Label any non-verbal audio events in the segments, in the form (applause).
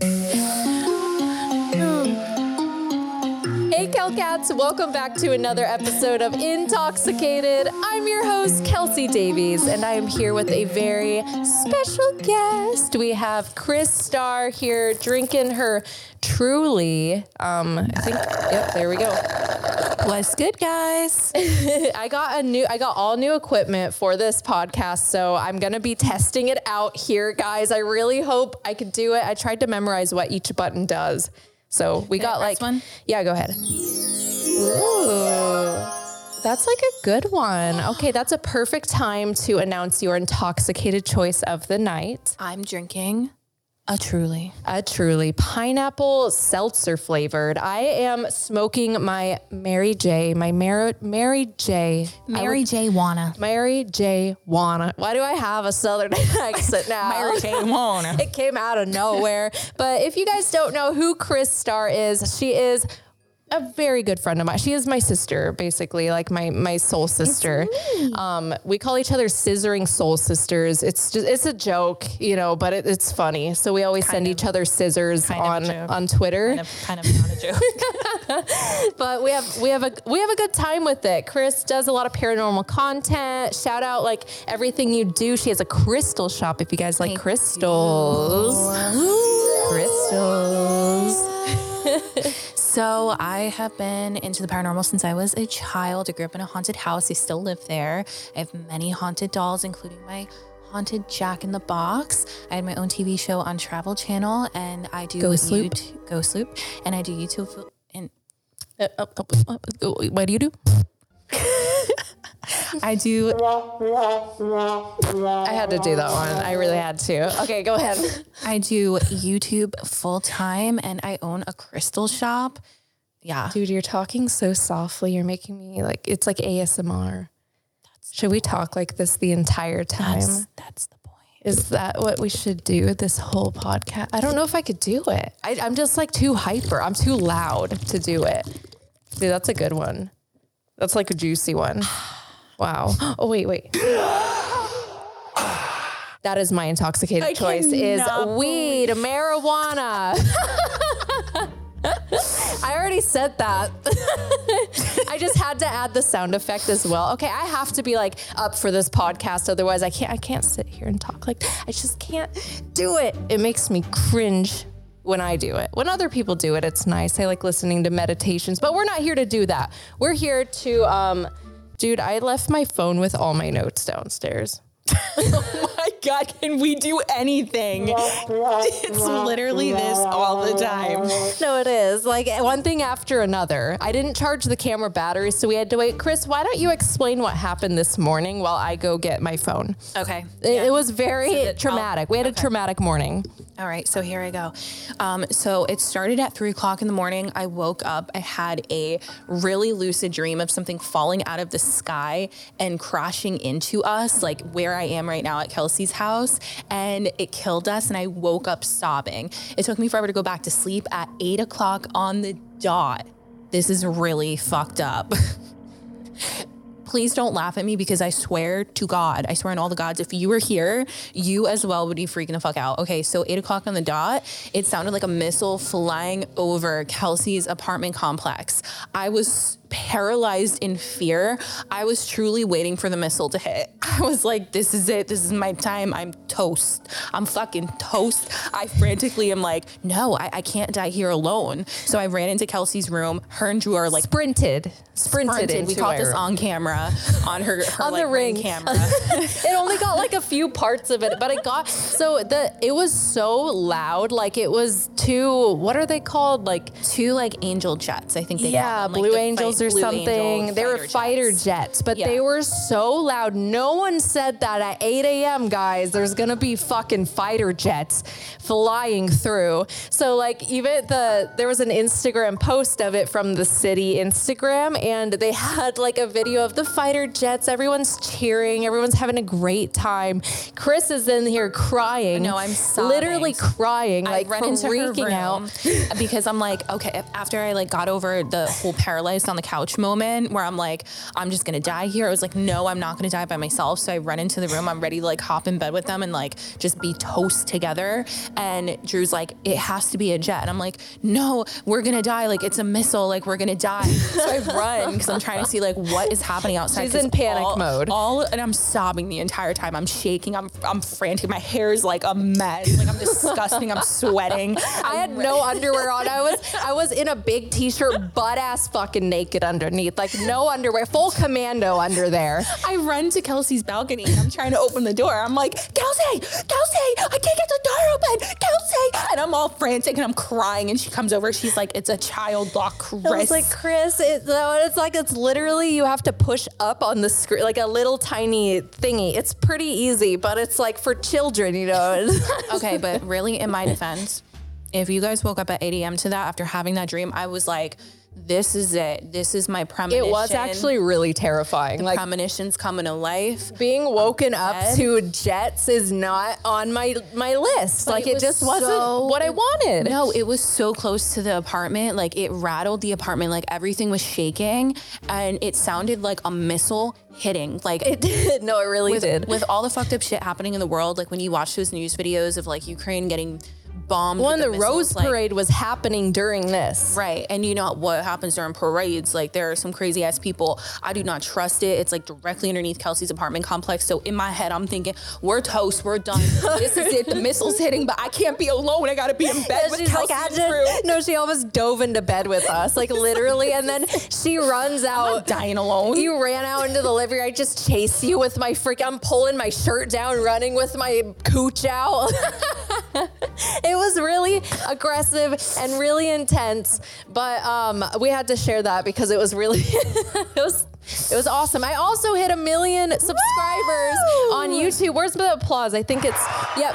Música Calcats, welcome back to another episode of InTALKxicated. I'm your host, Kelsi Davies, and I am here with a very special guest. We have Kris Star here drinking her truly. Um, I think, yep, there we go. What's good, guys? (laughs) I got a new, I got all new equipment for this podcast, so I'm gonna be testing it out here, guys. I really hope I could do it. I tried to memorize what each button does. So we Can got like, one? yeah, go ahead. Ooh, that's like a good one. Okay, that's a perfect time to announce your intoxicated choice of the night. I'm drinking a truly. A truly pineapple seltzer flavored. I am smoking my Mary J. My Mar- Mary J. Mary would- J. Wanna. Mary J. Wanna. Why do I have a southern accent (laughs) now? Mary J. Wanna. (laughs) it came out of nowhere. but if you guys don't know who Kris Star is, she is a very good friend of mine. She is my sister, basically, like my my soul sister. Um, we call each other scissoring soul sisters. It's just it's a joke, you know, but it, it's funny. So we always send of- each other scissors kind on on Twitter. Kind of, kind of not a joke. (laughs) but we have we have a we have a good time with it. Kris does a lot of paranormal content. Shout out like everything you do. She has a crystal shop if you guys like crystals. Crystals. (laughs) so I have been into the paranormal since I was a child. I grew up in a haunted house. I still live there. I have many haunted dolls, including my haunted Jack in the Box. I had my own TV show on Travel Channel, and I do Ghost Loop. YouTube- Ghost Loop, and I do YouTube and Uh, uh, uh, uh, uh, what do you do? (laughs) I do I had to do that one. I really had to. Okay, go ahead. (laughs) I do YouTube full time, and I own a crystal shop. Yeah, Dude, you're talking so softly. You're making me like it's like ASMR. Should we talk like this the entire time? that's that's the point. Is that what we should do this whole podcast? I don't know if I could do it. I, I'm just like too hyper. I'm too loud to do it. Dude, that's a good one. That's like a juicy one. (sighs) (sighs) Wow. (gasps) Oh, wait, wait. (gasps) That is my intoxicated I choice is weed, marijuana. (laughs) I already said that. (laughs) I just had to add the sound effect as well. Okay, I have to be like up for this podcast otherwise I can't I can't sit here and talk like I just can't do it. It makes me cringe when I do it. When other people do it, it's nice. I like listening to meditations, but we're not here to do that. We're here to um dude, I left my phone with all my notes downstairs. (laughs) Oh my God, can we do anything? (laughs) it's literally this all the time. (laughs) No, it is. Like one thing after another. I didn't charge the camera battery, so we had to wait. Kris, why don't you explain what happened this morning while I go get my phone? Okay. It, it was very that- traumatic. we had a traumatic morning. All right, so here I go. Um, so it started at three o'clock in the morning. I woke up. I had a really lucid dream of something falling out of the sky and crashing into us, like where I am right now at Kelsi's house, and it killed us. And I woke up sobbing. It took me forever to go back to sleep at eight o'clock on the dot. This is really fucked up. (laughs) please don't laugh at me because I swear to God, I swear on all the gods, if you were here, you as well would be freaking the fuck out. Okay, so eight o'clock on the dot, it sounded like a missile flying over Kelsi's apartment complex. I was paralyzed in fear. I was truly waiting for the missile to hit. (laughs) I was like, this is it. This is my time. I'm toast. I'm fucking toast. I frantically am like, no, I, I can't die here alone. So I ran into Kelsi's room. Her and Drew are like Sprinted. Sprinted. sprinted. We caught this room. on camera on her, her On like, the ring. camera. (laughs) it only got like a few parts of it, but it got so the it was so loud, like it was two. What are they called? Like Two like angel jets, I think they yeah, them, like, Blue Angels or something. Angel they were fighter fighter jets. jets, but Yeah. they were so loud. No one said that at 8 a.m., guys. There's gonna be fucking fighter jets flying through. So like even the there was an Instagram post of it from the city Instagram, and they had like a video of the fighter jets. Everyone's cheering. Everyone's having a great time. Chris is in here crying. No, I'm sobbing. literally crying, like I her freaking out. because I'm like, okay, after I like got over the whole paralyzed on the couch moment where I'm like, I'm just gonna die here. I was like, no, I'm not gonna die by myself. So I run into the room. I'm ready to like hop in bed with them and like just be toast together. And Drew's like, it has to be a jet. And I'm like, no, we're gonna die. Like it's a missile. Like we're gonna die. So I run because I'm trying to see like what is happening outside. She's in panic all- mode. All and I'm sobbing the entire time. I'm shaking. I'm I'm frantic. My hair is like a mess. Like I'm disgusting. I'm sweating. I had no underwear on. I was I was in a big t-shirt, butt ass fucking naked underneath, like no underwear, full commando under there. I run to Kelsi's balcony and I'm trying to open the door. I'm like, Kelsi, Kelsi, I can't get the door open, Kelsi. And I'm all frantic and I'm crying. And she comes over. She's like, it's a child lock, Kris. I was like, Kris, it, no, it's like it's literally you have to push up on the screen like a little tiny thingy. It's pretty easy, but it's like for children, you know. (laughs) okay, but really, in my defense, if you guys woke up at 8 a.m. to that after having that dream, I was like, this is it. This is my premonition. it was actually really terrifying. Like premonitions coming to life. being woken up to jets is not on my my list. like it it, was just wasn't what I wanted. No, it was so close to the apartment. Like it rattled the apartment. Like everything was shaking, and it sounded like a missile hitting. Like It did. No, it really with, did. with all the fucked up shit happening in the world. Like when you watch those news videos of like Ukraine getting bombed. Well, and the missiles, Rose like- Parade was happening during this. Right. And you know what happens during parades? Like there are some crazy ass people. I do not trust it. It's like directly underneath Kelsi's apartment complex. So in my head, I'm thinking, we're toast, we're done. (laughs) this is it. The missile's hitting, but I can't be alone. I gotta be in bed with She's like, Kelsi just- (laughs) no, she almost dove into bed with us, like literally, and then she runs out. Dying alone. You ran out into the living room. I just chase you with my freak. I'm pulling my shirt down, running with my cooch out. (laughs) it was really aggressive and really intense, but um, we had to share that because it was really (laughs) it was it was awesome. I also hit a million subscribers on YouTube. Where's the applause? I think it's yep.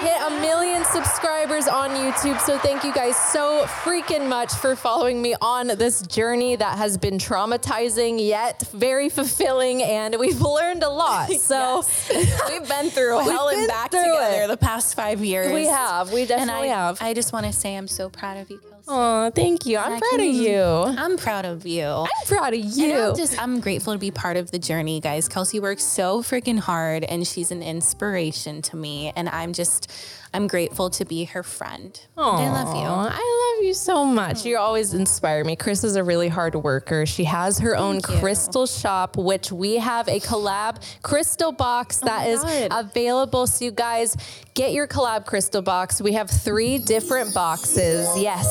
Hit a million subscribers on YouTube. So thank you guys so freaking much for following me on this journey that has been traumatizing yet very fulfilling, and we've learned a lot. (laughs) So (laughs) We've been through (laughs) hell and back together it. the past five years. we have, we And definitely I, have. I just want to say I'm so proud of you. Oh, thank you. I'm proud of you. I'm proud of you. I'm proud of you. And. I'm just I'm grateful to be part of the journey, guys. Kelsi works so freaking hard and she's an inspiration to me. And I'm just I'm grateful to be her friend. And I love you. I love you so much. You always inspire me. Kris is a really hard worker. She has her own crystal shop, which we have a collab crystal box that Oh is God. available. So you guys get your collab crystal box. We have three different boxes. Yes,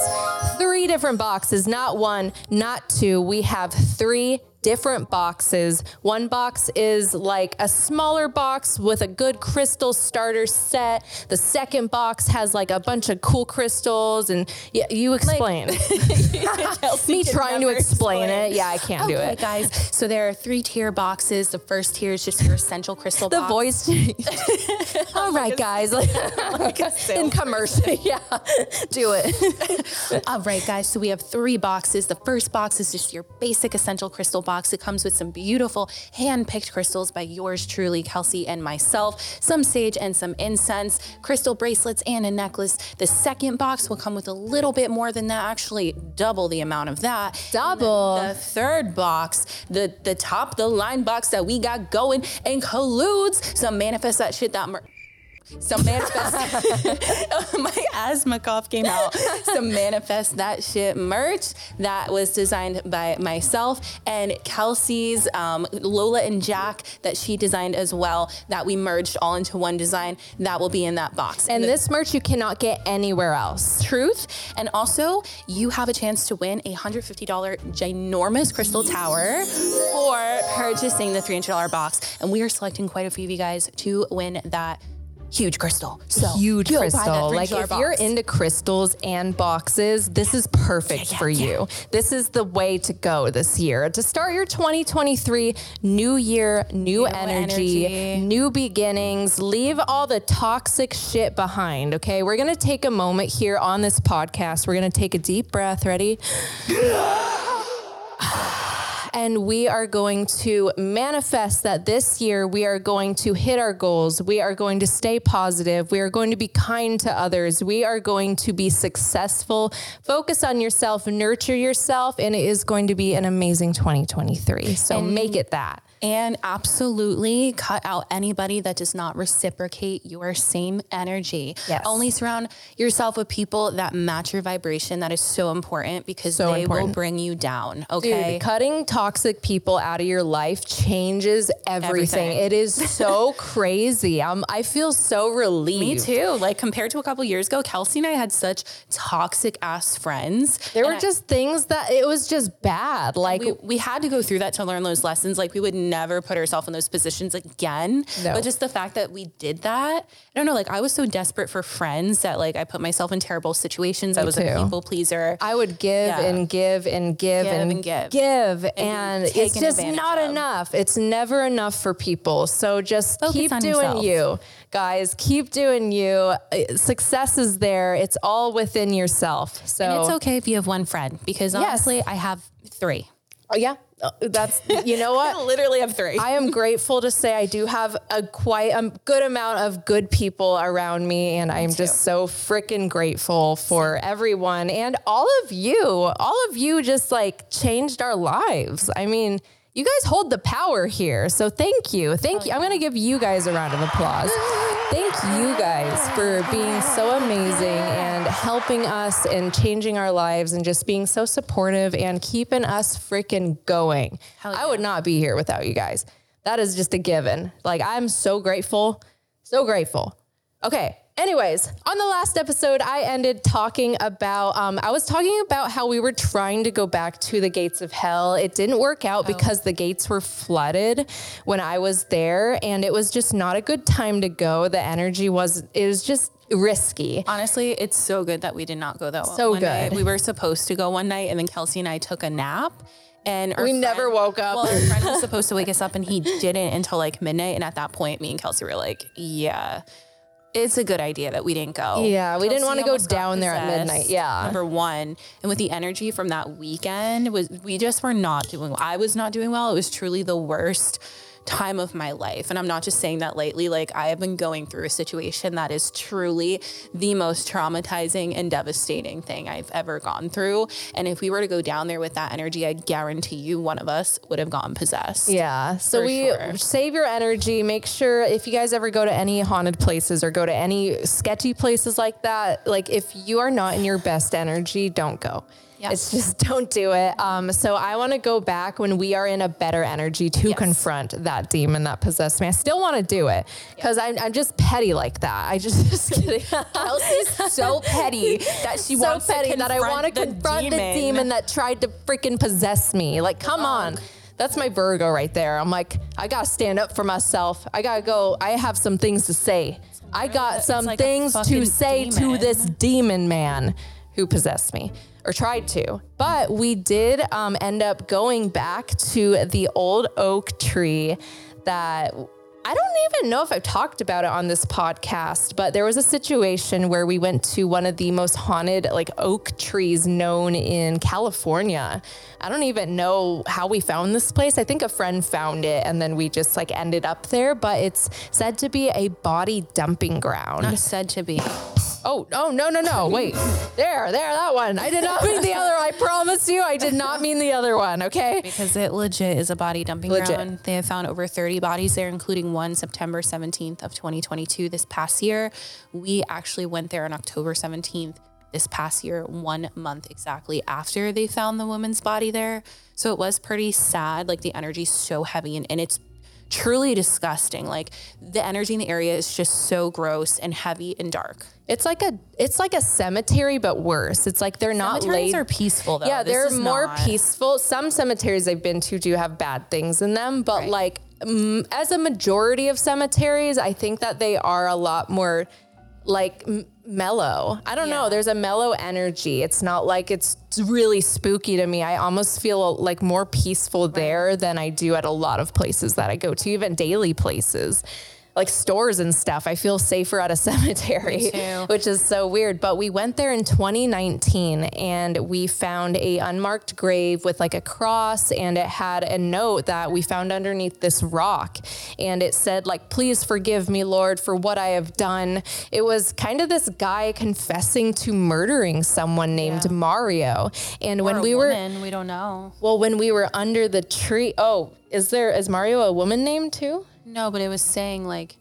three different boxes, not one, not two. We have three different boxes. One box is like a smaller box with a good crystal starter set. The second box has like a bunch of cool crystals and yeah, you explain. (laughs) Me trying to explain, explain. it. Yeah, I can't do Okay, it. guys. So there are three tier boxes. The first tier is just your essential crystal The box. voice (laughs) change. Oh (laughs) All right, guys. In commercial. Yeah. Do it. All right, guys. So we have three boxes. The first box is just your basic essential crystal box. It comes with some beautiful hand-picked crystals by yours truly, Kelsi, and myself. Some sage and some incense, crystal bracelets, and a necklace. The second box will come with a little bit more than that, actually double the amount of that. Double. The third box, the the top the line box that we got going, includes some manifest that shit that. Mer- some manifest. (laughs) my asthma cough came out. Some manifest that shit merch that was designed by myself and Kelsi's um, Lola and Jack that she designed as well. That we merged all into one design. That will be in that box. And this merch you cannot get anywhere else. truth. And also, you have a chance to win a $150 ginormous crystal tower for purchasing the $300 box. And we are selecting quite a few of you guys to win that huge crystal. So huge go buy that crystal. Like if you're into crystals and boxes, this is perfect yeah, for yeah. you. This is the way to go this year. To start your 2023 new year, new, energy, energy. new beginnings. Leave all the toxic shit behind, okay? We're going to take a moment here on this podcast. We're going to take a deep breath. Ready? (gasps) (laughs) and we are going to manifest that this year we are going to hit our goals. We are going to stay positive. We are going to be kind to others. We are going to be successful. Focus on yourself, nurture yourself, and it is going to be an amazing 2023. So make it that. And absolutely cut out anybody that does not reciprocate your same energy. Yes. Only surround yourself with people that match your vibration. That is so important because So they important. will bring you down. Dude, Okay. cutting toxic people out of your life changes everything. Everything. It is so (laughs) crazy. Um, I feel so relieved. Me too. Like compared to a couple years ago, Kelsi and I had such toxic ass friends. There were I- just things that it was just bad. Like we, we had to go through that to learn those lessons. Like we would never put herself in those positions again. No. But just the fact that we did that, I don't know. Like I was so desperate for friends that like I put myself in terrible situations. I was too. a people pleaser. I would give Yeah. and give and give, Give and, and give. give, and, it's just not of. enough. It's never enough for people. So just Focus keep doing yourself. you, guys. Keep doing you. Uh, Success is there. It's all within yourself. So and it's okay if you have one friend because honestly, I have three. Oh, yeah, Uh, that's you know (laughs) what. I literally have three. I am grateful to say I do have a quite a good amount of good people around me, and I'm just so freaking grateful for everyone and all of you. All of you just like changed our lives. I mean, you guys hold the power here, so thank you, thank you. I'm gonna give you guys a round of applause. Thank you guys for being so amazing and helping us and changing our lives and just being so supportive and keeping us freaking going. I would not be here without you guys. That is just a given. Like, I'm so grateful, so grateful. Okay. Anyways, on the last episode, I ended talking about, um, I was talking about how we were trying to go back to the gates of hell. It didn't work out because the gates were flooded when I was there, and it was just not a good time to go. The energy was, it was just risky. Honestly, it's so good that we did not go though. So one night. good. We were supposed to go one night, and then Kelsi and I took a nap. And We never woke up. Well, our friend was (laughs) supposed to wake us up, and he didn't until like midnight. And at that point, me and Kelsi were like, "Yeah, it's a good idea that we didn't go." Yeah, we didn't wanna go down there at midnight. Yeah. number one, and with the energy from that weekend, was we just were not doing. well. I was not doing well. It was truly the worst time of my life. And I'm not just saying that lightly. Like I have been going through a situation that is truly the most traumatizing and devastating thing I've ever gone through. And if we were to go down there with that energy, I guarantee you one of us would have gotten possessed. Yeah. So we sure. save your energy. Make sure if you guys ever go to any haunted places or go to any sketchy places like that, like if you are not in your best energy, don't go. It's just (laughs) don't do it. Um, so I want to go back when we are in a better energy to confront that demon that possessed me. I still want to do it because I'm, I'm just petty like that. I just, (laughs) just kidding. (laughs) Kelsi's so petty that she so wants petty to that I want to confront the demon that tried to freaking possess me. Like, come on. That's my Virgo right there. I'm like, I gotta stand up for myself. I gotta go. I have some things to say. I got some like things to say to this demon man who possessed me or tried to. But we did um, end up going back to the old oak tree that I don't even know if I've talked about it on this podcast, but there was a situation where we went to one of the most haunted like oak trees known in California. I don't even know how we found this place. I think a friend found it and then we just like ended up there, but it's said to be a body dumping ground. Not said to be. Oh, oh, no, no, no. Wait. There, there, that one. I did not mean the other. I promise you, I did not mean the other one. Okay. Because it legit is a body dumping Legit. ground. They have found over 30 bodies there, including one September 17th of 2022 this past year. We actually went there on October 17th this past year, one month exactly after they found the woman's body there. So it was pretty sad. Like the energy's so heavy and, and it's truly disgusting. Like the energy in the area is just so gross and heavy and dark. It's like a it's like a cemetery, but worse. It's like they're not Cemeteries laid. are peaceful though. yeah, This they're is more not. peaceful. Some cemeteries I've been to do have bad things in them, but Right. like mm, as a majority of cemeteries, I think that they are a lot more like m- mellow. I don't know. There's a mellow energy. It's not like it's really spooky to me. I almost feel like more peaceful there than I do at a lot of places that I go to, even daily places. Like stores and stuff, I feel safer at a (laughs) cemetery, which is so weird. But we went there in 2019 and we found a unmarked grave with like a cross and it had a note that we found underneath this rock. And it said like, please forgive me, Lord, for what I have done. It was kind of this guy confessing to murdering someone named Yeah. Mario. And when Or a we were, woman, we don't know. well, when we were under the tree, oh, is there, is Mario a woman name too? No, but it was saying like,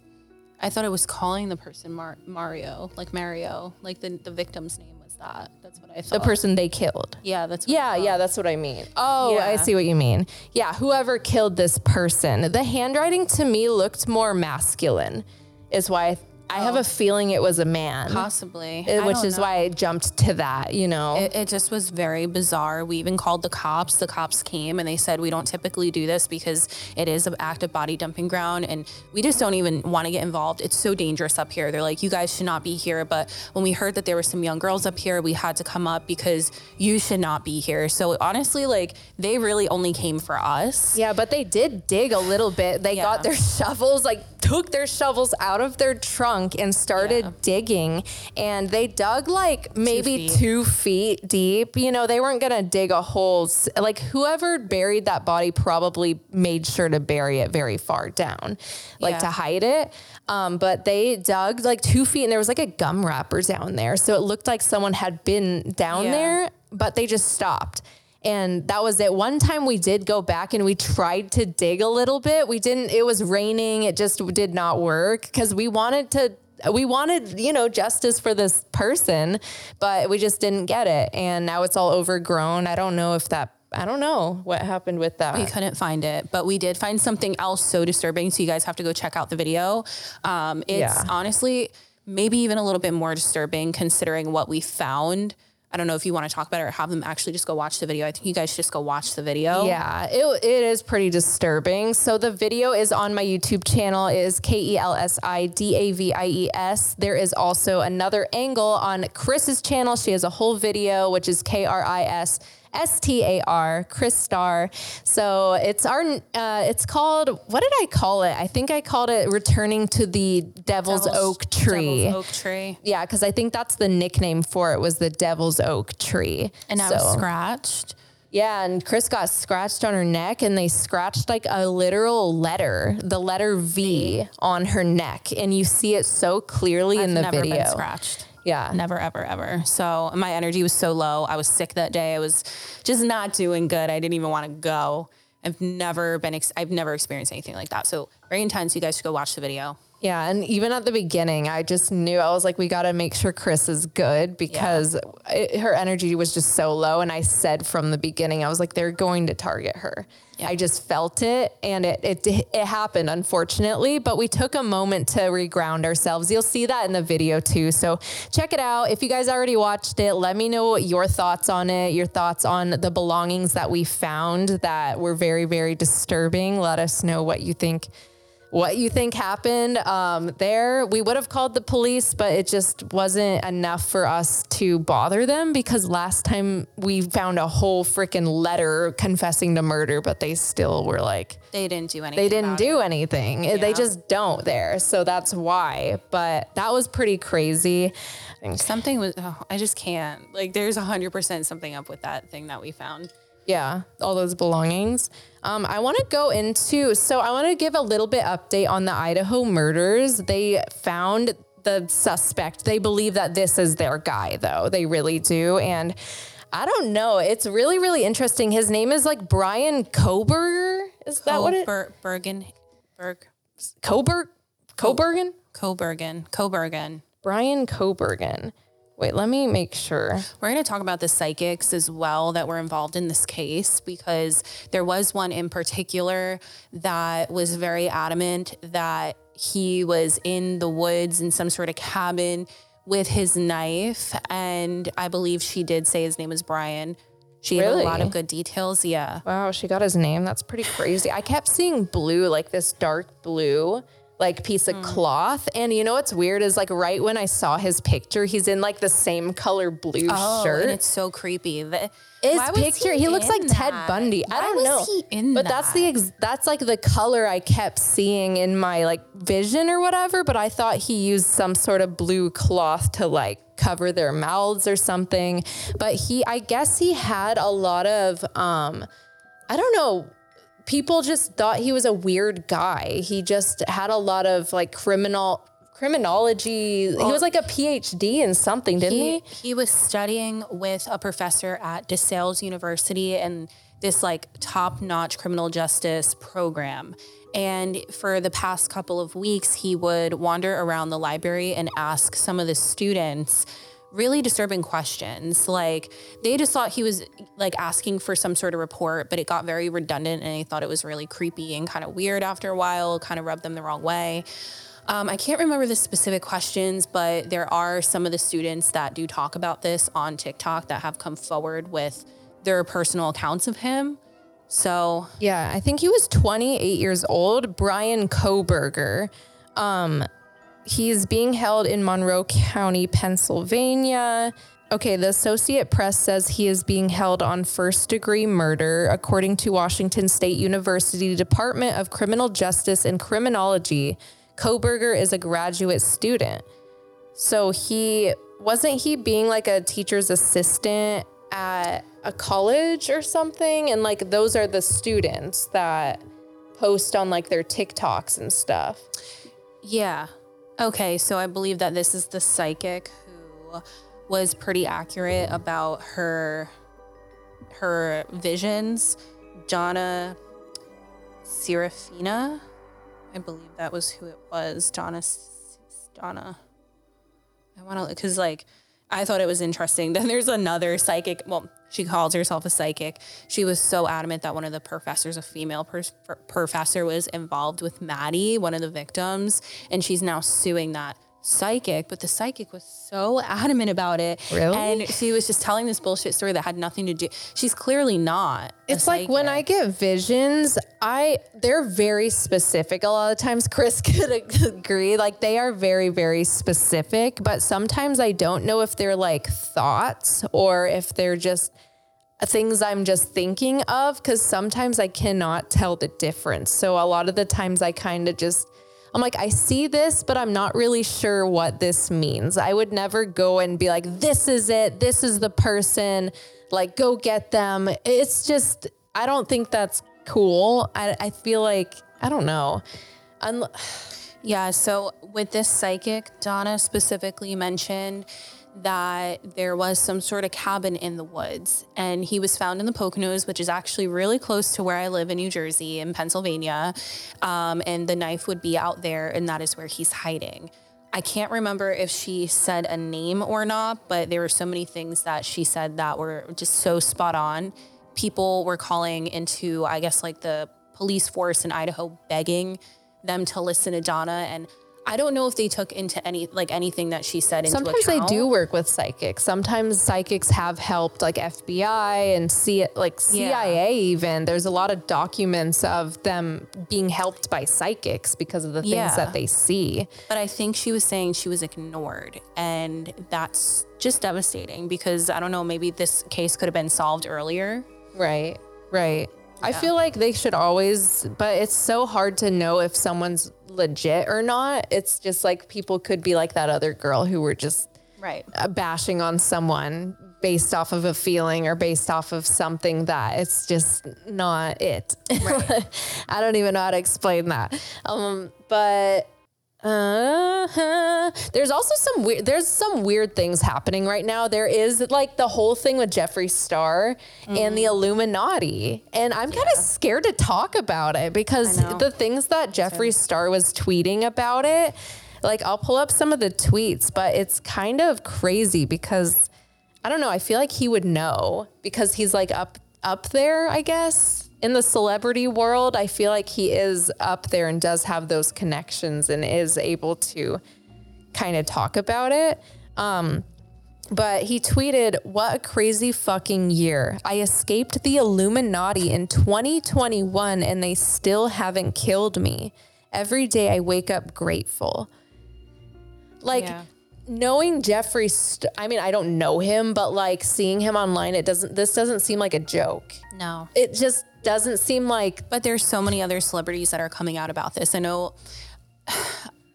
I thought it was calling the person Mar- Mario, like Mario, like the the victim's name was that. That's what I thought. The person they killed. Yeah, that's. What Yeah, yeah, that's what I mean. Oh, I see what you mean. Yeah, whoever killed this person. The handwriting to me looked more masculine, is why I, I have a feeling it was a man. Possibly. eh, I which don't is know. why I jumped to that, you know. It, it just was very bizarre. We even called the cops. The cops came and they said we don't typically do this because it is an active body dumping ground and we just don't even want to get involved. It's so dangerous up here. They're like, you guys should not be here. But when we heard that there were some young girls up here, we had to come up because you should not be here. So honestly, like they really only came for us. yeah, but they did dig a little bit. They got their (laughs) shovels, like took their shovels out of their trunk and started Yeah. digging. And they dug like maybe feet. two feet deep. You know, they weren't gonna dig a hole. Like whoever buried that body probably made sure to bury it very far down, like Yeah. to hide it. Um, but they dug like two feet and there was like a gum wrapper down there. So it looked like someone had been down Yeah. there, but they just stopped. And that was it. One time we did go back and we tried to dig a little bit. We didn't, it was raining. It just did not work because we wanted to, we wanted, you know, justice for this person, but we just didn't get it. And now it's all overgrown. I don't know if that, I don't know what happened with that. We couldn't find it, but we did find something else so disturbing. So you guys have to go check out the video. Um, it's Yeah. honestly maybe even a little bit more disturbing considering what we found. I don't know if you want to talk about it or have them actually just go watch the video. I think you guys should just go watch the video. Yeah, it, it is pretty disturbing. So the video is on my YouTube channel. It is K E L S I D A V I E S. There is also another angle on Kris's channel. She has a whole video, which is K R I S. S T A R, Kris Star. So it's our, uh, it's called, what did I call it? I think I called it Returning to the Devil's, Oak Tree. Devil's Oak Tree. Yeah, because I think that's the nickname for it was the Devil's Oak Tree. And I So- was scratched. yeah, and Kris got scratched on her neck, and they scratched like a literal letter, the letter V, on her neck, and you see it so clearly in I've the never video. scratched. Yeah, Never, ever, ever. So my energy was so low. I was sick that day. I was just not doing good. I didn't even want to go. I've never been, ex- I've never experienced anything like that. So very intense. You guys should go watch the video. Yeah, and even at the beginning, I just knew I was like, we got to make sure Kris is good because it, her energy was just so low, and I said from the beginning, I was like, they're going to target her. I just felt it, and it it it happened, unfortunately. But we took a moment to reground ourselves. You'll see that in the video too. So check it out. If you guys already watched it, let me know your thoughts on it, your thoughts on the belongings that we found that were very very disturbing. Let us know what you think what you think happened um, there. We would have called the police, but it just wasn't enough for us to bother them because last time we found a whole freaking letter confessing to murder, but they still were like, They didn't do anything. they didn't do it. anything. They just don't there. So that's why. But that was pretty crazy. Something was, oh, I just can't. Like, there's 100% something up with that thing that we found. Yeah, all those belongings. Um, I want to go into, so I want to give a little bit update on the Idaho murders. They found the suspect. They believe that this is their guy, though. They really do. And I don't know. It's really, really interesting. His name is like Brian Kohberger. Is that what it? Ber- Bergen, Berg, Coburg? Coburgen? Coburgen, Coburgen. Brian Coburgen. Wait, let me make sure. We're going to talk about the psychics as well that were involved in this case because there was one in particular that was very adamant that he was in the woods in some sort of cabin with his knife. And I believe she did say his name was Brian. She had a lot of good details. Yeah. Wow, she got his name. That's pretty crazy. I kept seeing blue, like this dark blue, like piece of cloth. And you know what's weird is like right when I saw his picture, he's in like the same color blue Oh, shirt. and it's so creepy. The, his picture, he, looks in like Ted that? Bundy. I don't know. he in but that's the that? ex- that's like the color I kept seeing in my like vision or whatever, but I thought he used some sort of blue cloth to like cover their mouths or something. But he I guess he had a lot of um I don't know people just thought he was a weird guy. He just had a lot of like criminal criminology. he was like a PhD in something, didn't he? he, he was studying with a professor at DeSales University and this like top-notch criminal justice program. And for the past couple of weeks, he would wander around the library and ask some of the students really disturbing questions. Like they just thought he was like asking for some sort of report, but it got very redundant and they thought it was really creepy and kind of weird after a while, kind of rubbed them the wrong way. Um, I can't remember the specific questions, but there are some of the students that do talk about this on TikTok that have come forward with their personal accounts of him. So Yeah, I think he was 28 years old. Brian Kohberger. Um, he's being held in Monroe County, Pennsylvania. Okay, the Associate Press says he is being held on first degree murder, according to Washington State University Department of Criminal Justice and Criminology. Kohberger is a graduate student. So he wasn't he being like a teacher's assistant at a college or something? And like those are the students that post on like their TikToks and stuff. Yeah. Okay, so I believe that this is the psychic who was pretty accurate about her her visions. Donna Serafina. I believe that was who it was. Donna Donna. I want to because like I thought it was interesting. (laughs) Then there's another psychic. Well, she calls herself a psychic. She was so adamant that one of the professors, a female pr- professor, was involved with Maddie, one of the victims, and she's now suing that psychic. But the psychic was so adamant about it, Really? and she was just telling this bullshit story that had nothing to do. She's clearly not. It's like when I get visions, I they're very specific. A lot of times, Kris (laughs) could agree. Like they are very, very specific. But sometimes I don't know if they're like thoughts or if they're just things I'm just thinking of. Because sometimes I cannot tell the difference. So a lot of the times I kind of just. I'm like, I see this, but I'm not really sure what this means. I would never go and be like, this is it. This is the person. Like, go get them. It's just, I don't think that's cool. I, I feel like, I don't know. (sighs) Yeah, so with this psychic, Donna specifically mentioned that there was some sort of cabin in the woods and he was found in the Poconos, which is actually really close to where I live in New Jersey in Pennsylvania. Um, and the knife would be out there, and that is where he's hiding. I can't remember if she said a name or not, but there were so many things that she said that were just so spot on. People were calling into, I guess, like the police force in Idaho begging them to listen to Donna. And I don't know if they took into any, like anything that she said into Sometimes they do work with psychics. Sometimes psychics have helped, like FBI and C, like CIA. Even there's a lot of documents of them being helped by psychics because of the things Yeah. that they see. But I think she was saying she was ignored. And that's just devastating because I don't know, maybe this case could have been solved earlier. Right, right. I feel like they should always, but it's so hard to know if someone's legit or not. It's just like people could be like that other girl who were just Right. bashing on someone based off of a feeling or based off of something that it's just not it. (laughs) I don't even know how to explain that. Um, but uh, there's also some weird there's some weird things happening right now. There is like the whole thing with Jeffree Star and the Illuminati. And I'm kind of scared to talk about it because the things that Jeffree Star was tweeting about it, like I'll pull up some of the tweets, but it's kind of crazy because I don't know, I feel like he would know because he's like up up there, I guess. In the celebrity world, I feel like he is up there and does have those connections and is able to kind of talk about it. Um, but he tweeted, What a crazy fucking year. I escaped the Illuminati in 2021 and they still haven't killed me. Every day I wake up grateful. Like, Yeah. knowing Jeffree, st- I mean, I don't know him, but like seeing him online, it doesn't, this doesn't seem like a joke. No. It just doesn't seem like, But there's so many other celebrities that are coming out about this. I know (sighs)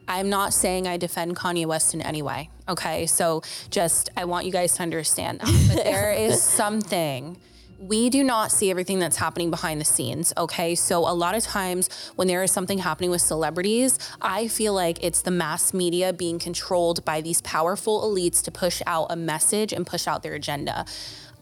I'm not saying I defend Kanye West in any way. Okay. So just, I want you guys to understand that. But (laughs) there is something. We do not see everything that's happening behind the scenes. Okay. So a lot of times when there is something happening with celebrities, I feel like it's the mass media being controlled by these powerful elites to push out a message and push out their agenda.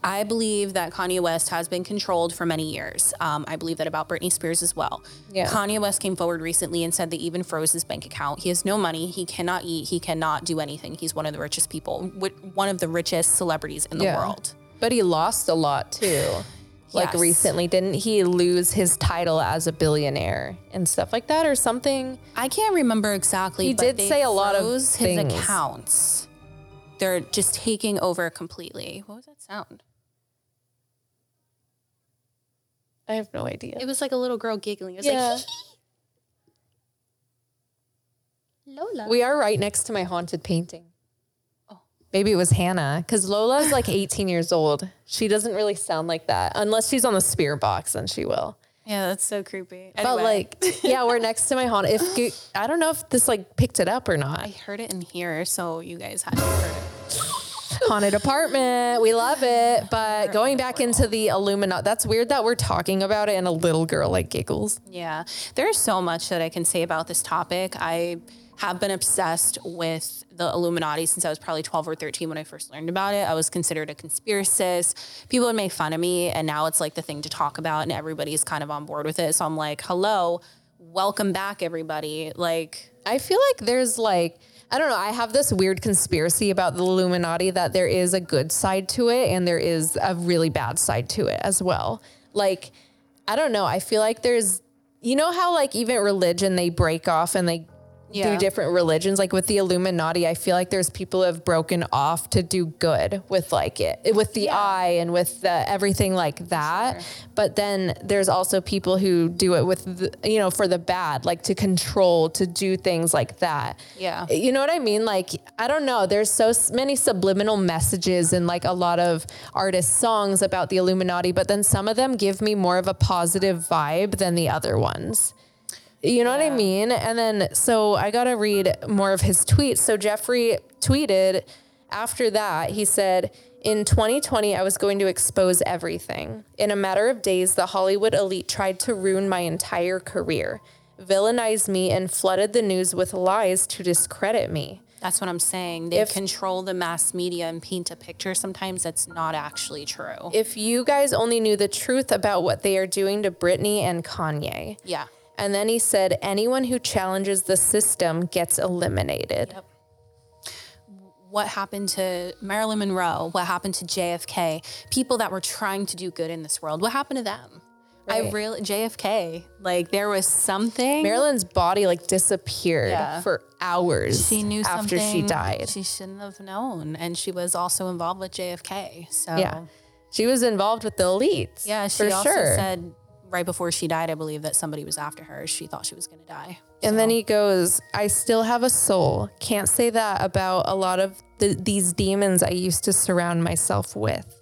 I believe that Kanye West has been controlled for many years. Um, I believe that about Britney Spears as well. Yeah. Kanye West came forward recently and said they even froze his bank account. He has no money. He cannot eat. He cannot do anything. He's one of the richest people, one of the richest celebrities in the Yeah. world. but he lost a lot too. Like Yes. recently, didn't he lose his title as a billionaire and stuff like that or something? I can't remember exactly. He did they say a lot of froze things. his accounts. They're just taking over completely. What was that sound? I have no idea. It was like a little girl giggling. It was Yeah. like Lola. We are right next to my haunted painting. Oh. Maybe it was Hannah because Lola's like 18 years old. She doesn't really sound like that unless she's on the spirit box, then she will. yeah, that's so creepy. But like, (laughs) yeah, we're next to my haunted. If I don't know if this like picked it up or not. I heard it in here, so you guys had to have heard it. Haunted apartment. We love it. (laughs) But going back into the Illuminati, that's weird that we're talking about it and a little girl like giggles. Yeah, there's so much that I can say about this topic. I have been obsessed with the Illuminati since I was probably 12 or 13 when I first learned about it. I was considered a conspiracist. People would make fun of me, and now it's like the thing to talk about, and everybody's kind of on board with it. So I'm like, hello, welcome back, everybody. Like, I feel like there's like, I don't know, I have this weird conspiracy about the Illuminati that there is a good side to it and there is a really bad side to it as well. Like, I don't know, I feel like there's, you know how like even religion, they break off and they Yeah. do different religions. Like with the Illuminati, I feel like there's people who have broken off to do good with like it, with the eye and with the, everything like that. But then there's also people who do it with, the, you know, for the bad, like to control, to do things like that. Yeah. You know what I mean? Like, I don't know. There's so many subliminal messages and like a lot of artists' songs about the Illuminati, but then some of them give me more of a positive vibe than the other ones. You know what I mean? And then, so I got to read more of his tweets. So Jeffree tweeted after that, he said, in 2020, I was going to expose everything. In a matter of days, the Hollywood elite tried to ruin my entire career, villainize me, and flooded the news with lies to discredit me. that's what I'm saying. They If- control the mass media and paint a picture sometimes that's not actually true. If you guys only knew the truth about what they are doing to Britney and Kanye. yeah. And then he said, anyone who challenges the system gets eliminated. what happened to Marilyn Monroe, what happened to JFK, people that were trying to do good in this world. What happened to them? I Right. really JFK, like there was something Marilyn's body like disappeared Yeah. for hours she knew after she died. She shouldn't have known, and she was also involved with JFK. So yeah. She was involved with the elites. yeah. She for also sure. said right before she died, I believe that somebody was after her. She thought she was going to die. and then he goes, I still have a soul. Can't say that about a lot of the, these demons I used to surround myself with.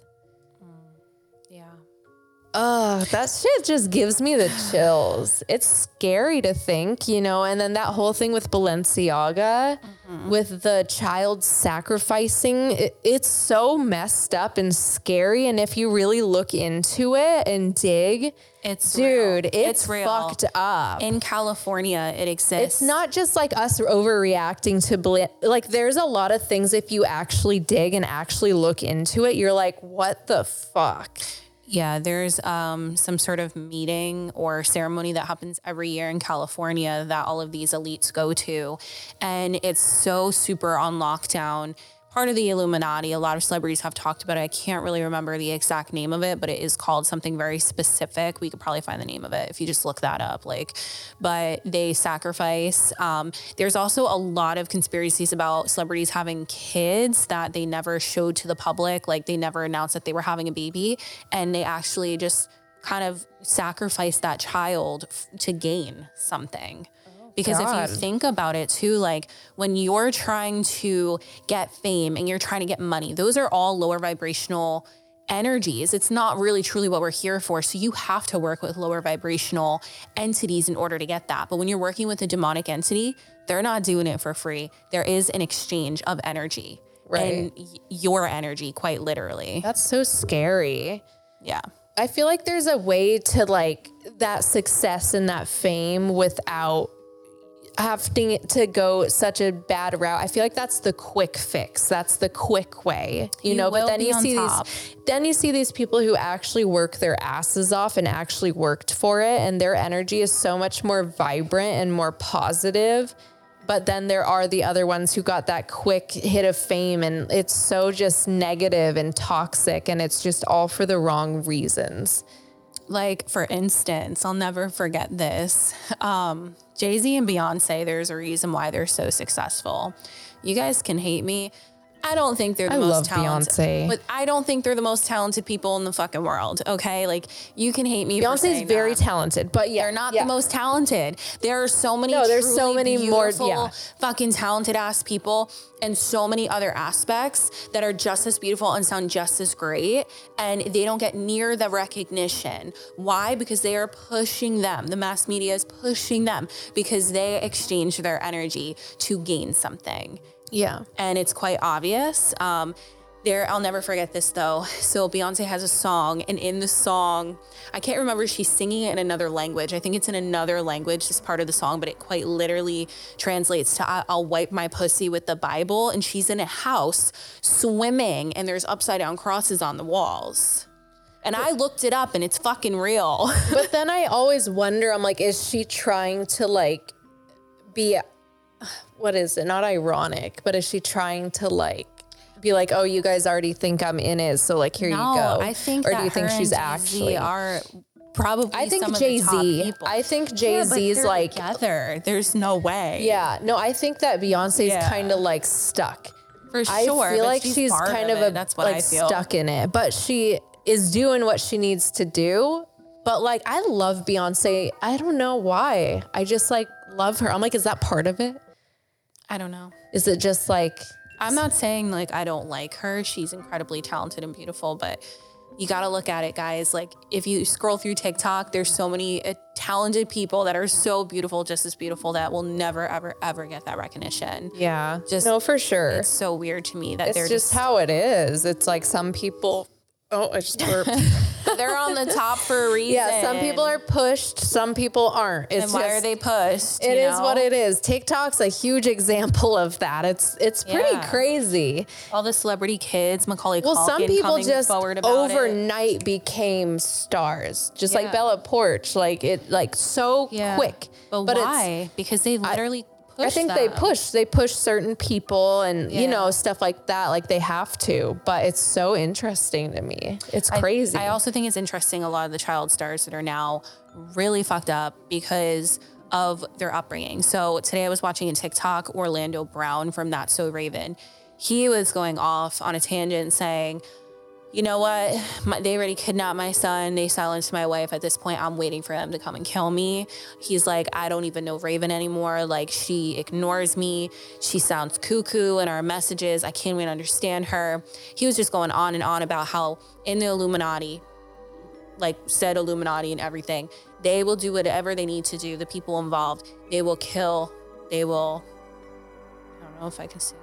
Ugh, that shit just gives me the chills. It's scary to think, you know, and then that whole thing with Balenciaga, mm-hmm. with the child sacrificing, it, it's so messed up and scary. And if you really look into it and dig, It's dude, real. it's, real. fucked up. In California, it exists. It's not just like us overreacting to bl- like there's a lot of things if you actually dig and actually look into it, you're like, what the fuck? Yeah, there's um, some sort of meeting or ceremony that happens every year in California that all of these elites go to. And it's so super on lockdown. Part of the Illuminati. A lot of celebrities have talked about it. I can't really remember the exact name of it, but it is called something very specific. We could probably find the name of it if you just look that up. Like, but they sacrifice. Um, there's also a lot of conspiracies about celebrities having kids that they never showed to the public. Like, they never announced that they were having a baby, and they actually just kind of sacrifice that child f- to gain something. Because God. if you think about it too, like when you're trying to get fame and you're trying to get money, those are all lower vibrational energies. It's not really truly what we're here for. So you have to work with lower vibrational entities in order to get that. But when you're working with a demonic entity, they're not doing it for free. There is an exchange of energy. Right. And your energy, quite literally. That's so scary. Yeah. I feel like there's a way to like that success and that fame without having to go such a bad route. I feel like that's the quick fix. That's the quick way, you, You know. But then you see top. these, then you see these people who actually work their asses off and actually worked for it, and their energy is so much more vibrant and more positive. But then there are the other ones who got that quick hit of fame, and it's so just negative and toxic, and it's just all for the wrong reasons. Like, for instance, I'll never forget this. Um, Jay Z and Beyonce, there's a reason why they're so successful. You guys can hate me. I don't think they're the I most love talented. Beyonce. But I don't think they're the most talented people in the fucking world. Okay. Like, you can hate me. Beyonce's saying very that. talented, but yeah, They're not yeah. the most talented. There are so many. No, there's so many more- yeah. fucking talented ass people, and so many other aspects that are just as beautiful and sound just as great, and they don't get near the recognition. Why? Because they are pushing them. The mass media is pushing them because they exchange their energy to gain something Yeah. and it's quite obvious. Um, there, I'll never forget this though. So Beyonce has a song, and in the song, I can't remember if she's singing it in another language. I think it's in another language, this part of the song, but it quite literally translates to "I- "I'll wipe my pussy with the Bible." And she's in a house swimming, and there's upside down crosses on the walls. And I looked it up, and it's fucking real. (laughs) But then I always wonder, I'm like, is she trying to like be, what is it? Not ironic, but is she trying to like be like, oh, you guys already think I'm in it, so like here you go. I think. or do you think she's actually? Are probably. I think of Jay people. I think Jay Z they're like, together. There's no way. yeah, no, I think that Beyonce's Yeah. kind of like stuck. for sure, I feel like she's, part kind of, it. a That's what like I feel. stuck in it, but she is doing what she needs to do. But like, I love Beyonce. I don't know why. I just like love her. I'm like, is that part of it? I don't know. Is it just like I'm not saying like I don't like her. She's incredibly talented and beautiful, but you got to look at it, guys. Like if you scroll through TikTok, there's so many uh, talented people that are so beautiful, just as beautiful, that will never, ever, ever get that recognition. yeah? Just- no, for sure. It's so weird to me that It's they're just just, how it is. It's like some people. Oh, I just burped. (laughs) they're on the top for a reason. yeah, some people are pushed, some people aren't. It's And why just, are they pushed? It you is what it is. TikTok's a huge example of that. It's it's pretty Yeah. crazy. All the celebrity kids, Macaulay Well, some people just forward about it. overnight became stars, just like Bella Poarch. Like it, like so yeah. quick. But, it's- why? because they literally push I think they push. They push certain people, and you know stuff like that. Like they have to. But it's so interesting to me. It's crazy. I, also think it's interesting a lot of the child stars that are now really fucked up because of their upbringing. So today I was watching a TikTok Orlando Brown from That's So Raven. He was going off on a tangent saying, you know what? My, they already kidnapped my son. They silenced my wife. At this point, I'm waiting for them to come and kill me. He's like, I don't even know Raven anymore. Like, she ignores me. She sounds cuckoo in our messages. I can't even understand her. He was just going on and on about how in the Illuminati, like said Illuminati and everything, they will do whatever they need to do. The people involved, they will kill. They will. I don't know if I can say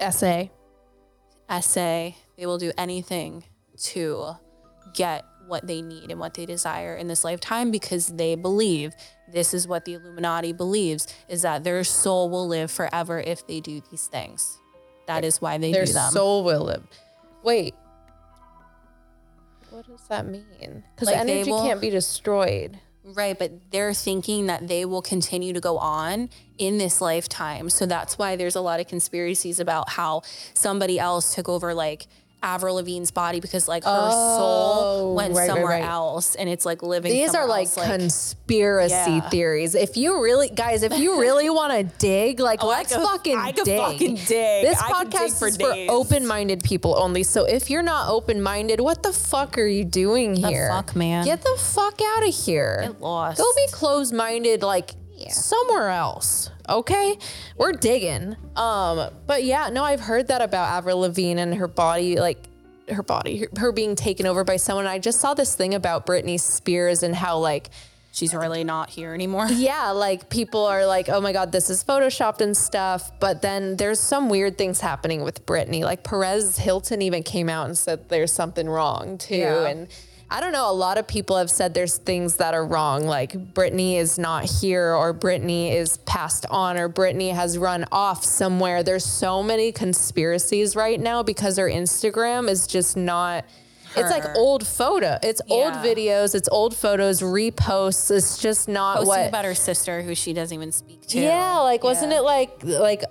essay. Essay. They will do anything to get what they need and what they desire in this lifetime because they believe this is what the Illuminati believes is that their soul will live forever if they do these things. That is why they Their do them. Their soul will live. Wait. What does that mean? Because Like, energy will- can't be destroyed. Right, but they're thinking that they will continue to go on in this lifetime. So that's why there's a lot of conspiracies about how somebody else took over like Avril Lavigne's body because like her soul oh, went Oh, right, right, somewhere right. else and it's like living These are like, else, like conspiracy Yeah. theories. If you really, guys, if you really (laughs) want to dig, like, Oh, let's could- fucking dig. fucking dig. This I could dig podcast for is for open-minded people only. So if you're not open-minded, what the fuck are you doing here? fuck, man? Get the fuck out of here. Get lost. Go be closed-minded, like somewhere else. Okay, we're digging. Um, but yeah, no, I've heard that about Avril Lavigne and her body, like her body, her, her being taken over by someone. I just saw this thing about Britney Spears and how like she's really not here anymore. (laughs) yeah, like people are like, oh my God, this is photoshopped and stuff. But then there's some weird things happening with Britney. Like Perez Hilton even came out and said there's something wrong too. Yeah. And I don't know, a lot of people have said there's things that are wrong, like Britney is not here or Britney is passed on or Britney has run off somewhere. There's so many conspiracies right now because her Instagram is just not. It's like old photo. It's old videos. It's old photos, reposts. It's just not Posting what. about her sister who she doesn't even speak to. Yeah, like wasn't it like like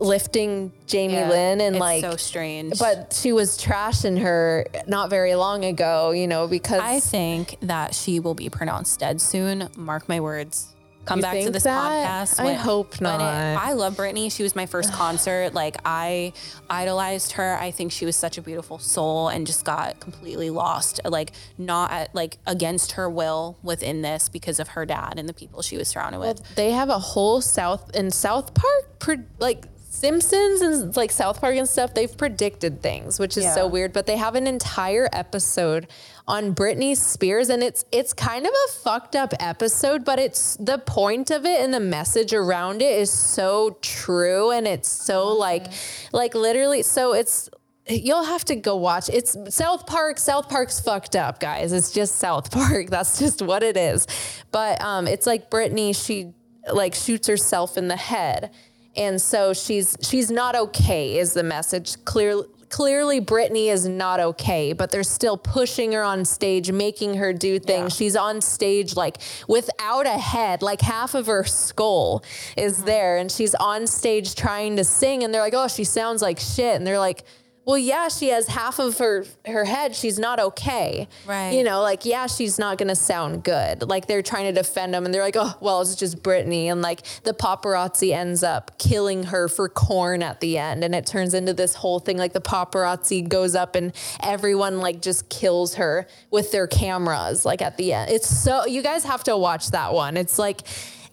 uplifting Jamie Yeah. Lynn and it's like so strange. but she was trashing her not very long ago, you know, because I think that she will be pronounced dead soon. Mark my words. Come You back to this that? podcast. I hope when it- not. I love Britney. She was my first (sighs) concert. Like I idolized her. I think she was such a beautiful soul and just got completely lost. Like not at, like against her will within this because of her dad and the people she was surrounded with. they have a whole South in South Park, like Simpsons and like South Park and stuff. They've predicted things, which is so weird. But they have an entire episode on Britney Spears, and it's it's kind of a fucked up episode, but it's the point of it and the message around it is so true, and it's so like like literally. So it's You'll have to go watch. It's South Park. South Park's fucked up, guys. It's just South Park. (laughs) That's just what it is. But um, it's like Britney. She like shoots herself in the head, and so she's she's not okay. Is the message clear? Clearly, Britney is not okay, but they're still pushing her on stage, making her do things. She's on stage like without a head, like half of her skull is mm-hmm. there, and she's on stage trying to sing, and they're like, "Oh, she sounds like shit," and they're like. Well, yeah, she has half of her her head. She's not okay. Right. You know, like yeah, she's not gonna sound good. Like they're trying to defend them, and they're like, oh, well, it's just Britney, and like the paparazzi ends up killing her for corn at the end, and it turns into this whole thing. Like the paparazzi goes up, and everyone like just kills her with their cameras. Like at the end, it's so you guys have to watch that one. It's like,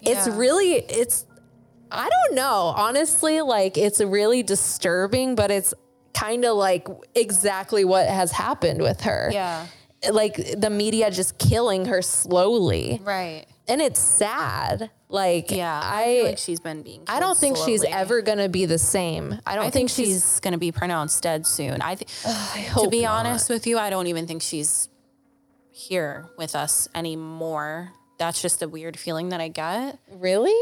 it's Yeah. really it's I don't know. Honestly, like it's really disturbing, but it's kind of like exactly what has happened with her. Yeah. Like the media just killing her slowly. Right. And it's sad. Like Yeah. I, I like she's been being. I don't think she's ever going to be the same. I don't I think, think she's she's going to be pronounced dead soon. I think. (sighs) to be not. honest with you, I don't even think she's here with us anymore. That's just a weird feeling that I get. really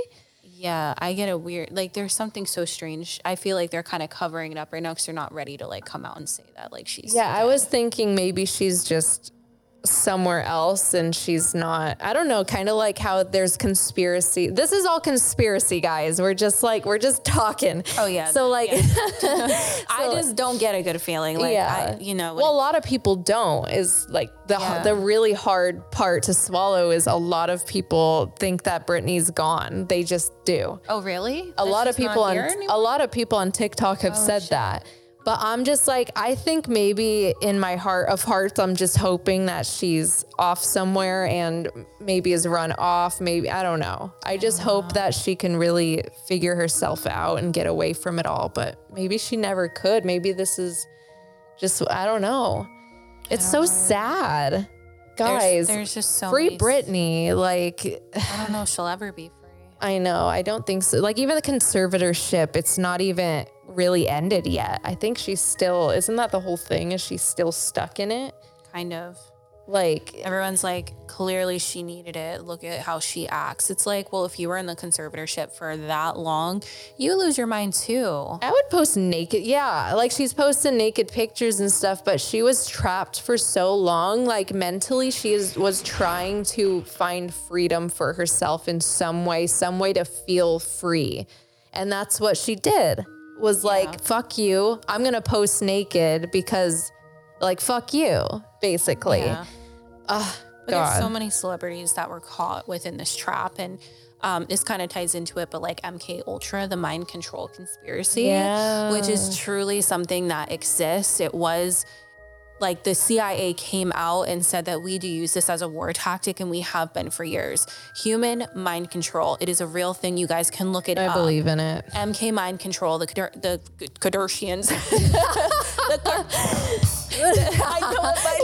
Yeah, I get a weird like. There's something so strange. I feel like they're kind of covering it up right now because they're not ready to like come out and say that like she's. Yeah, I was thinking maybe she's just somewhere else and she's not. I don't know, kind of like how there's conspiracy. This is all conspiracy, guys. We're just like we're just talking. Oh, yeah. So like (laughs) I just don't get a good feeling. Like yeah. I, you know. Well, a lot of people don't is like the Yeah. the really hard part to swallow is a lot of people think that Britney's gone. They just do. oh really? a lot of people on a lot of people on TikTok have oh, said that. But I'm just like I think maybe in my heart of hearts I'm just hoping that she's off somewhere and maybe is run off, maybe I don't know. I just hope ah. that she can really figure herself out and get away from it all, but maybe she never could. Maybe this is just I don't know. It's so sad. Guys, there's just so free many- Britney like I don't know. if She'll ever be free. (sighs) I know. I don't think so. Like even the conservatorship, it's not even really ended yet. I think she's still isn't that the whole thing? Is she still stuck in it? Kind of. Like, Everyone's like, clearly she needed it. Look at how she acts. It's like, well, if you were in the conservatorship for that long, you lose your mind too. I would post naked. Yeah, like she's posting naked pictures and stuff, but she was trapped for so long. Like mentally, she is, was trying to find freedom for herself in some way, some way to feel free. And that's what she did. Was like, fuck you. I'm going to post naked because, like, fuck you, basically. Yeah. Ugh, But there's so many celebrities that were caught within this trap, and um, this kind of ties into it. But like MK Ultra, the mind control conspiracy, Yeah. which is truly something that exists. It was like the CIA came out and said that we do use this as a war tactic, and we have been for years. Human mind control. It is a real thing. You guys can look it I up. I believe in it. MK Mind Control, the the Kardashians. (laughs) the (laughs) I know if I the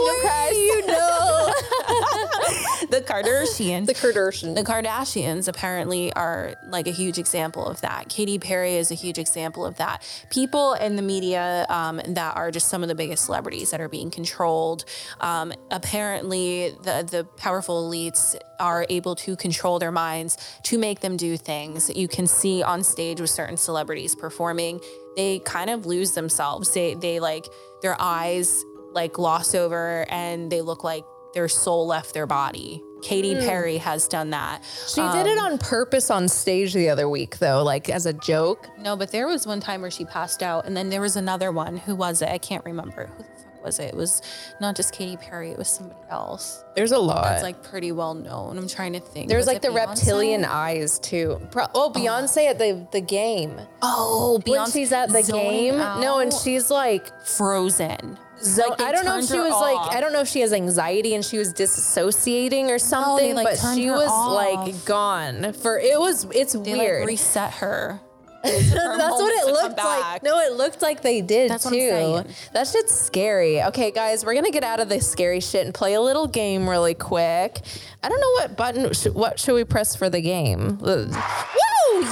(laughs) Kardashians. the Kardashians. The Kardashians apparently are like a huge example of that. Katy Perry is a huge example of that. People in the media um, that are just some of the biggest celebrities that are being controlled. Um, apparently, the the powerful elites are able to control their minds to make them do things. You can see on stage with certain celebrities performing, they kind of lose themselves. They they like their eyes like gloss over and they look like their soul left their body. Katy hmm. Perry has done that. She did it um, on purpose on stage the other week, though, like as a joke. No, but there was one time where she passed out, and then there was another one. Who was it? I can't remember. Who the fuck was it? It was not just Katy Perry. It was somebody else. There's a lot. It's like pretty well known. I'm trying to think. There's Was like the Beyonce? reptilian eyes too. Pro- oh, oh. Beyonce at the the game. Oh, Beyonce's at the game, no, and she's like, frozen. Zo- Like, I don't know if she was off. like, I don't know if she has anxiety and she was disassociating or something, like, but she was off. like gone for. It was. It's They weird. like reset (laughs) her. That's what it looked like. No, it looked like they did That's too. That shit's scary. Okay, guys, we're gonna get out of this scary shit and play a little game really quick. I don't know what button. Sh- what should we press for the game? Woo!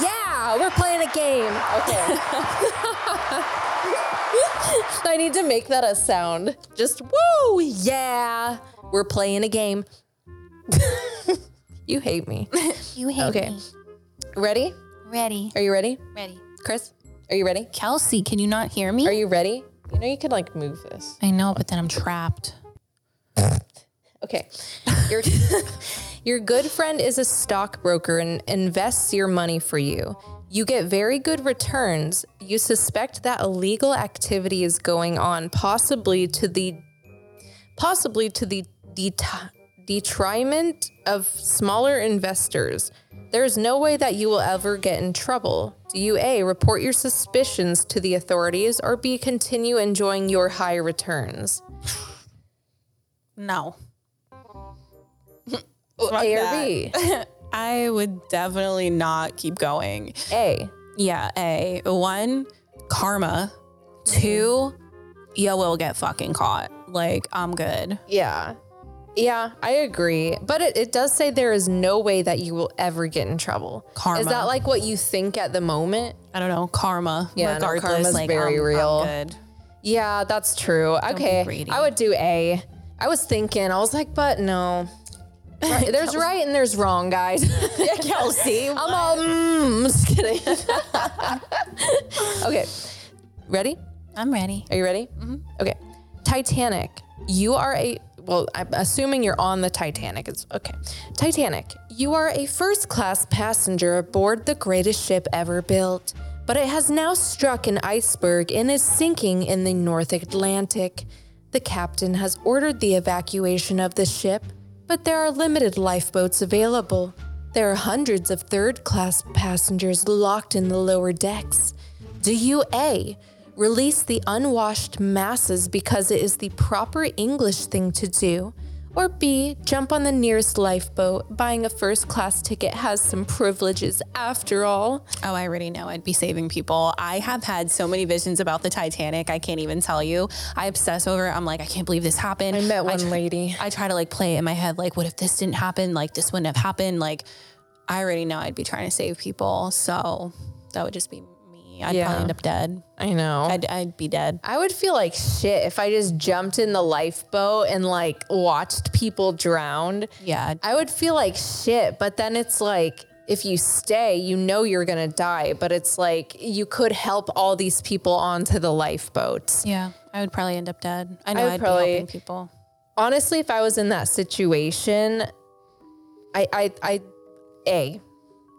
Yeah, we're playing a game. Okay. (laughs) (laughs) I need to make that a sound. Just woo! Yeah, we're playing a game. (laughs) you hate me. (laughs) You hate me. Okay. me. Ready? Ready. Are you ready, Ready. Kris? Are you ready? Kelsi, can you not hear me? Are you ready? You know you could like move this. I know, but then I'm trapped. (laughs) Okay. Your your good friend is a stockbroker and invests your money for you. You get very good returns. You suspect that illegal activity is going on, possibly to the possibly to the det- detriment of smaller investors. There is no way that you will ever get in trouble. Do you A, report your suspicions to the authorities, or B, continue enjoying your high returns? No. (laughs) A or B? (laughs) I would definitely not keep going. A. Yeah, A. One, karma. Two, you will get fucking caught. Like, I'm good. Yeah. Yeah, I agree. But it, it does say there is no way that you will ever get in trouble. Karma. Is that like what you think at the moment? I don't know, karma. Yeah, no, karma's like, very I'm- I'm real. good. Yeah, that's true. okay. I would do A. I was thinking, I was like, but no. Right, there's right and there's wrong, guys. (laughs) Yeah, Kelsi. (laughs) I'm all, mm, I'm just kidding. (laughs) okay. Ready? I'm ready. Are you ready? Okay. Titanic. You are a well, I'm assuming you're on the Titanic. It's okay. Titanic. You are a first class passenger aboard the greatest ship ever built, but it has now struck an iceberg and is sinking in the North Atlantic. The captain has ordered the evacuation of the ship, but there are limited lifeboats available. There are hundreds of third class passengers locked in the lower decks. Do you A. Release the unwashed masses because it is the proper English thing to do? Or B. Jump on the nearest lifeboat. Buying a first class ticket has some privileges after all. Oh, I already know. I'd be saving people. I have had so many visions about the Titanic. I can't even tell you. I obsess over it. I'm like, I can't believe this happened. I met one tr- lady. I try to like play it in my head, like, what if this didn't happen? Like, this wouldn't have happened. Like, I already know I'd be trying to save people. So that would just be me. me. I'd Yeah. probably end up dead. I know. I'd, I'd be dead. I would feel like shit if I just jumped in the lifeboat and like watched people drown. Yeah. I would feel like shit, but then it's like if you stay, you know you're gonna die, but it's like you could help all these people onto the lifeboats. Yeah. I would probably end up dead. I know would I'd probably- be helping people. Honestly, if I was in that situation, I I I a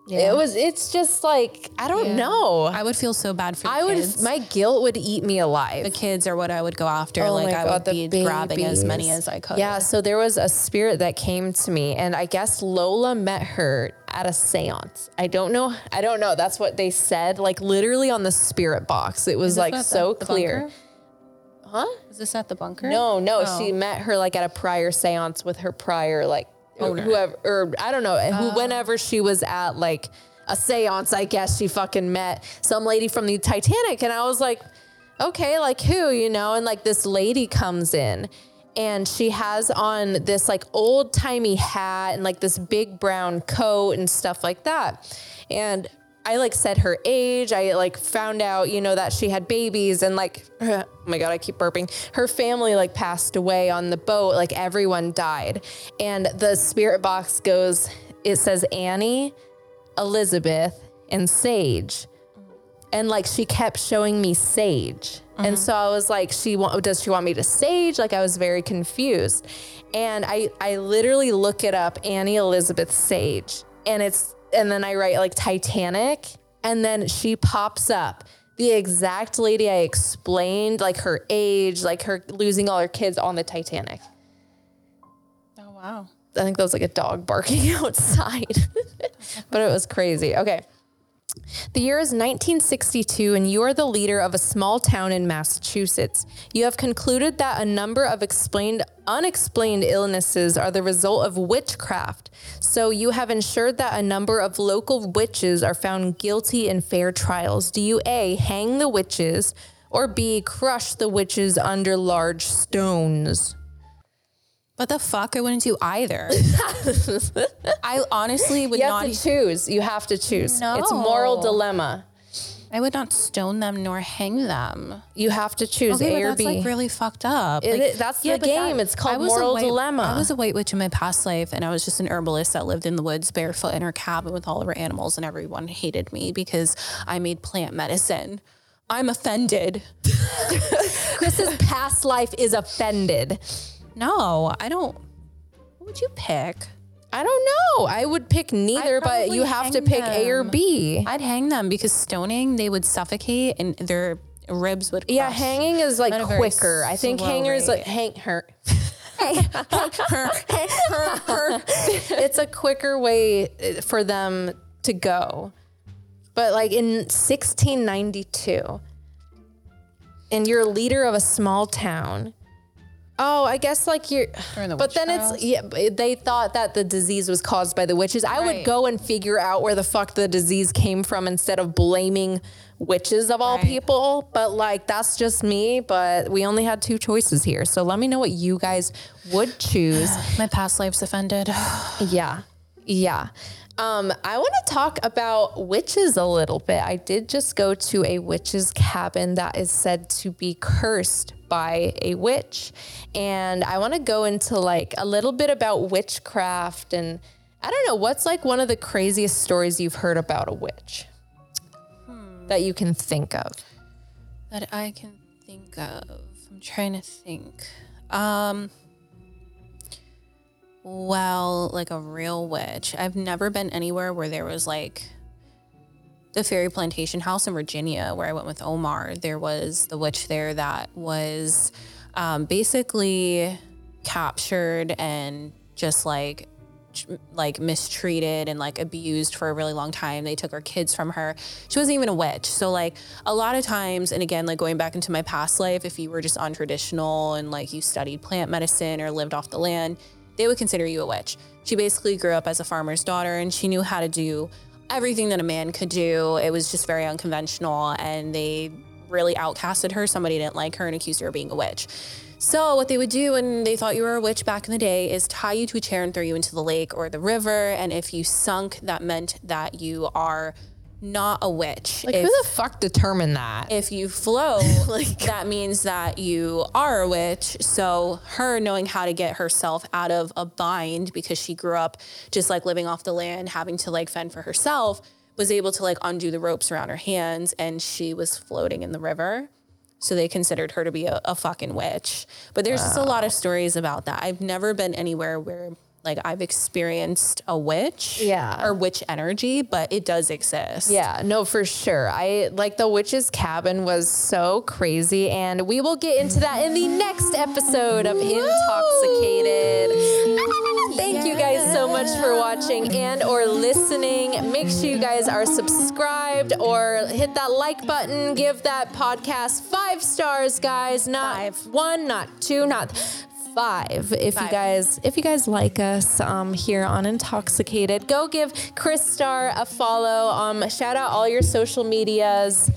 Yeah. it was it's just like I don't know. I would feel so bad for the I would kids. my guilt would eat me alive. the kids are what I would go after. Oh like my I God, would the be grabbing as many as I could. Yeah, so there was a spirit that came to me, and I guess Lola met her at a seance. I don't know. I don't know. That's what they said. Like literally on the spirit box, it was like so the- the clear. bunker? Huh? Is this at the bunker? No, no. Oh. She met her like at a prior seance with her prior like Owner. whoever or I don't know who oh. whenever she was at like a seance. I guess she fucking met some lady from the Titanic, and I was like, okay, like who, you know? And like this lady comes in. And she has on this like old timey hat and like this big brown coat and stuff like that. And I like said her age. I like found out, you know, that she had babies and like, (laughs) oh my God, I keep burping. Her family like passed away on the boat. Like everyone died. And the spirit box goes, it says Annie, Elizabeth, and Sage. And like she kept showing me Sage. And so I was like, she wa- does she want me to Sage? Like I was very confused. And I I literally look it up, Annie Elizabeth Sage. And it's and then I write like Titanic. And then she pops up. The exact lady I explained, like her age, like her losing all her kids on the Titanic. Oh wow. I think that was like a dog barking (laughs) outside, (laughs) but it was crazy. Okay. The year is 1962, and you are the leader of a small town in Massachusetts. You have concluded that a number of explained, unexplained illnesses are the result of witchcraft. So you have ensured that a number of local witches are found guilty in fair trials. Do you A, hang the witches, or B, crush the witches under large stones? What the fuck? I wouldn't do either. (laughs) I honestly would You not. have to choose. You have to choose. No. It's moral dilemma. I would not stone them nor hang them. You have to choose Okay, A or that's B. like really fucked up. It Like, that's the but game. It's called I was a moral white- dilemma. I was a white witch in my past life, and I was just an herbalist that lived in the woods barefoot in her cabin with all of her animals, and everyone hated me because I made plant medicine. I'm offended. (laughs) (laughs) Kris's past life is offended. No, I don't. What would you pick? I don't know. I would pick neither, but probably you have to hang pick A or them. B. I'd hang them because stoning they would suffocate and their ribs would. Yeah, crush. hanging is like At a very quicker. I think slow hangers rate. like hang her. (laughs) (laughs) it's a quicker way uh, for them to go. But like in 1692, and you're a leader of a small town. Oh, I guess like you're. The But then trials? it's yeah. They thought that the disease was caused by the witches. I would go and figure out where the fuck the disease came from instead of blaming witches of all Right. people. But like that's just me. But we only had two choices here, so let me know what you guys would choose. (sighs) My past life's offended. (sighs) Yeah. Yeah. Um, I want to talk about witches a little bit. I did just go to a witch's cabin that is said to be cursed by a witch. And I want to go into like a little bit about witchcraft and I don't know, what's like one of the craziest stories you've heard about a witch that you can think of? that I can think of. I'm trying to think. Um well, like a real witch. I've never been anywhere where there was like the Ferry Plantation House in Virginia where I went with Omar. There was the witch there that was um, basically captured and just like like mistreated and like abused for a really long time. They took her kids from her. She wasn't even a witch. So like a lot of times, and again, like going back into my past life, if you were just untraditional and like you studied plant medicine or lived off the land, they would consider you a witch. She basically grew up as a farmer's daughter and she knew how to do everything that a man could do. It was just very unconventional and they really outcasted her. Somebody didn't like her and accused her of being a witch. So what they would do when they thought you were a witch back in the day is tie you to a chair and throw you into the lake or the river. And if you sunk, that meant that you are not a witch. Like, if, who the fuck determined that? if you flow, (laughs) Like- that means that you are a witch. So her knowing how to get herself out of a bind because she grew up just like living off the land, having to like fend for herself, was able to like undo the ropes around her hands and she was floating in the river. So they considered her to be a, a fucking witch. But there's just a lot of stories about that. I've never been anywhere where like I've experienced a witch Yeah. or witch energy, but it does exist. Yeah, no, for sure. I like the witch's cabin was so crazy, and we will get into that in the next episode of InTALKxicated. Thank you guys so much for watching and or listening. Make sure you guys are subscribed or hit that like button. Give that podcast five stars, guys. Not Five. one, not two, not five. If you guys if you guys like us um, here on InTALKxicated, go give Kris Star a follow. Um, shout out all your social medias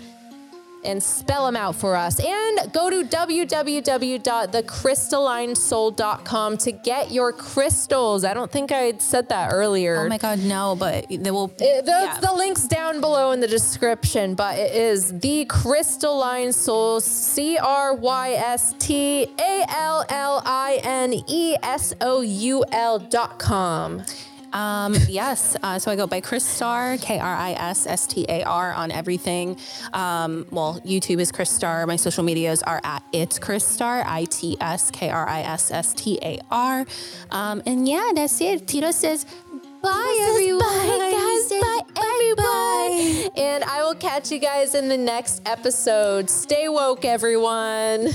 and spell them out for us. And go to www.thecrystallinesoul.com to get your crystals. I don't think I said that earlier. Oh my God, no, but they will. It- the, yeah. the link's down below in the description, but it is the Crystalline Soul, C R Y S T A L L I N E S O U L dot com. Um, yes. Uh, so I go by Kris Star, K R I S S T A R on everything. Um, well, YouTube is Kris Star. My social medias are at It's Kris Star, I T S K R I S S T A R. Um, and yeah, that's it. Tito says, bye, everyone. Bye, guys. Bye, everybody. And I will catch you guys in the next episode. Stay woke, everyone.